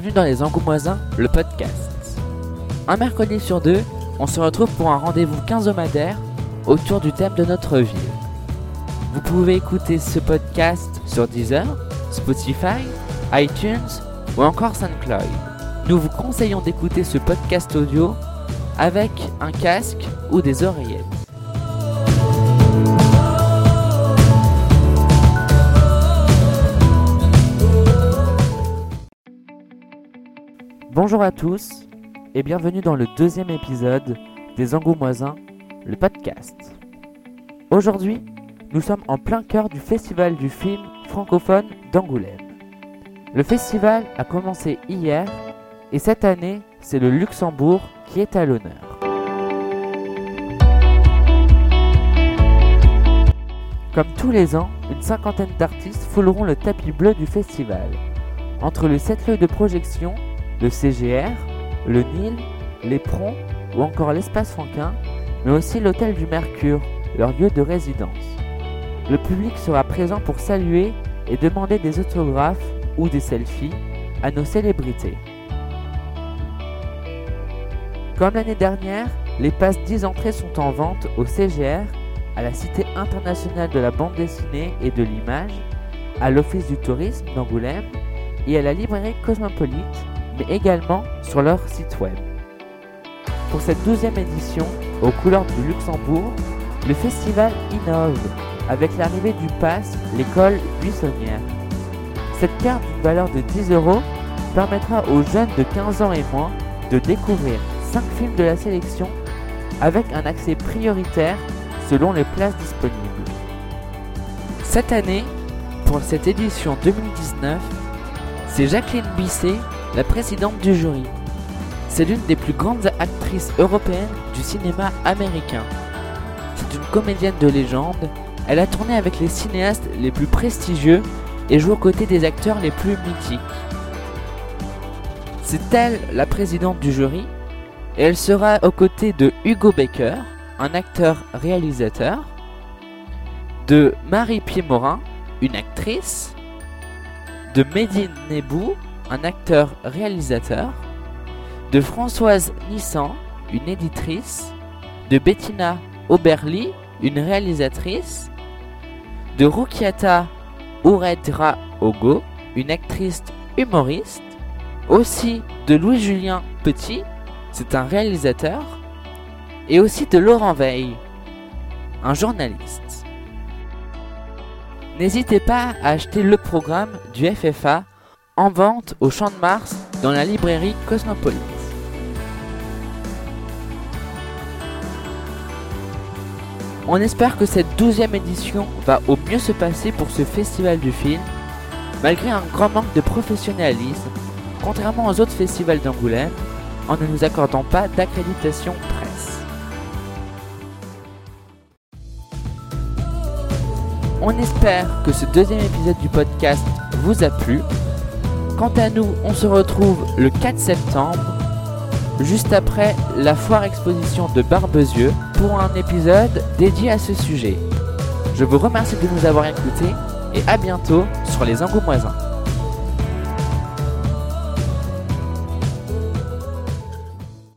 bienvenue dans Les Angoumoisins, le podcast. Un mercredi sur deux, on se retrouve pour un rendez-vous quinzomadaire autour du thème de notre ville. Vous pouvez écouter ce podcast sur Deezer, Spotify, iTunes ou encore SoundCloud. Nous vous conseillons d'écouter ce podcast audio avec un casque ou des oreillettes. Bonjour à tous et bienvenue dans le deuxième épisode des Angoumoisins, le podcast. Aujourd'hui, nous sommes en plein cœur du festival du film francophone d'Angoulême. Le festival a commencé hier et cette année, c'est le Luxembourg qui est à l'honneur. Comme tous les ans, une cinquantaine d'artistes fouleront le tapis bleu du festival. Entre sept lieux de projection, le CGR, le Nil, l'éperon ou encore l'espace Franquin, mais aussi l'hôtel du Mercure, leur lieu de résidence. Le public sera présent pour saluer et demander des autographes ou des selfies à nos célébrités. Comme l'année dernière, les passes 10 entrées sont en vente au CGR, à la Cité internationale de la bande dessinée et de l'image, à l'Office du tourisme d'Angoulême et à la librairie Cosmopolite mais également sur leur site web. Pour cette douzième édition, aux couleurs du Luxembourg, le festival innove avec l'arrivée du pass L'école buissonnière. Cette carte d'une valeur de 10 euros permettra aux jeunes de 15 ans et moins de découvrir 5 films de la sélection avec un accès prioritaire selon les places disponibles. Cette année, pour cette édition 2019, c'est Jacqueline Bisset la présidente du jury. C'est l'une des plus grandes actrices européennes du cinéma américain. C'est une comédienne de légende. Elle a tourné avec les cinéastes les plus prestigieux et joue aux côtés des acteurs les plus mythiques. C'est elle la présidente du jury et elle sera aux côtés de Hugo Baker, un acteur-réalisateur, de Marie Pied-Morin, une actrice, de Medine Nebou, un acteur-réalisateur, de Françoise Nissan, une éditrice, de Bettina Oberli, une réalisatrice, de Rukiata Uredra Ogo, une actrice humoriste, aussi de Louis-Julien Petit, c'est un réalisateur, et aussi de Laurent Veil, un journaliste. N'hésitez pas à acheter le programme du FFA en vente au Champ de Mars dans la librairie Cosmopolite. On espère que cette douzième édition va au mieux se passer pour ce festival du film, malgré un grand manque de professionnalisme, contrairement aux autres festivals d'Angoulême, en ne nous accordant pas d'accréditation On espère que ce deuxième épisode du podcast vous a plu Quant à nous, on se retrouve le 4 septembre, juste après la foire exposition de Barbezieux, pour un épisode dédié à ce sujet. Je vous remercie de nous avoir écoutés et à bientôt sur les Angoumoisins.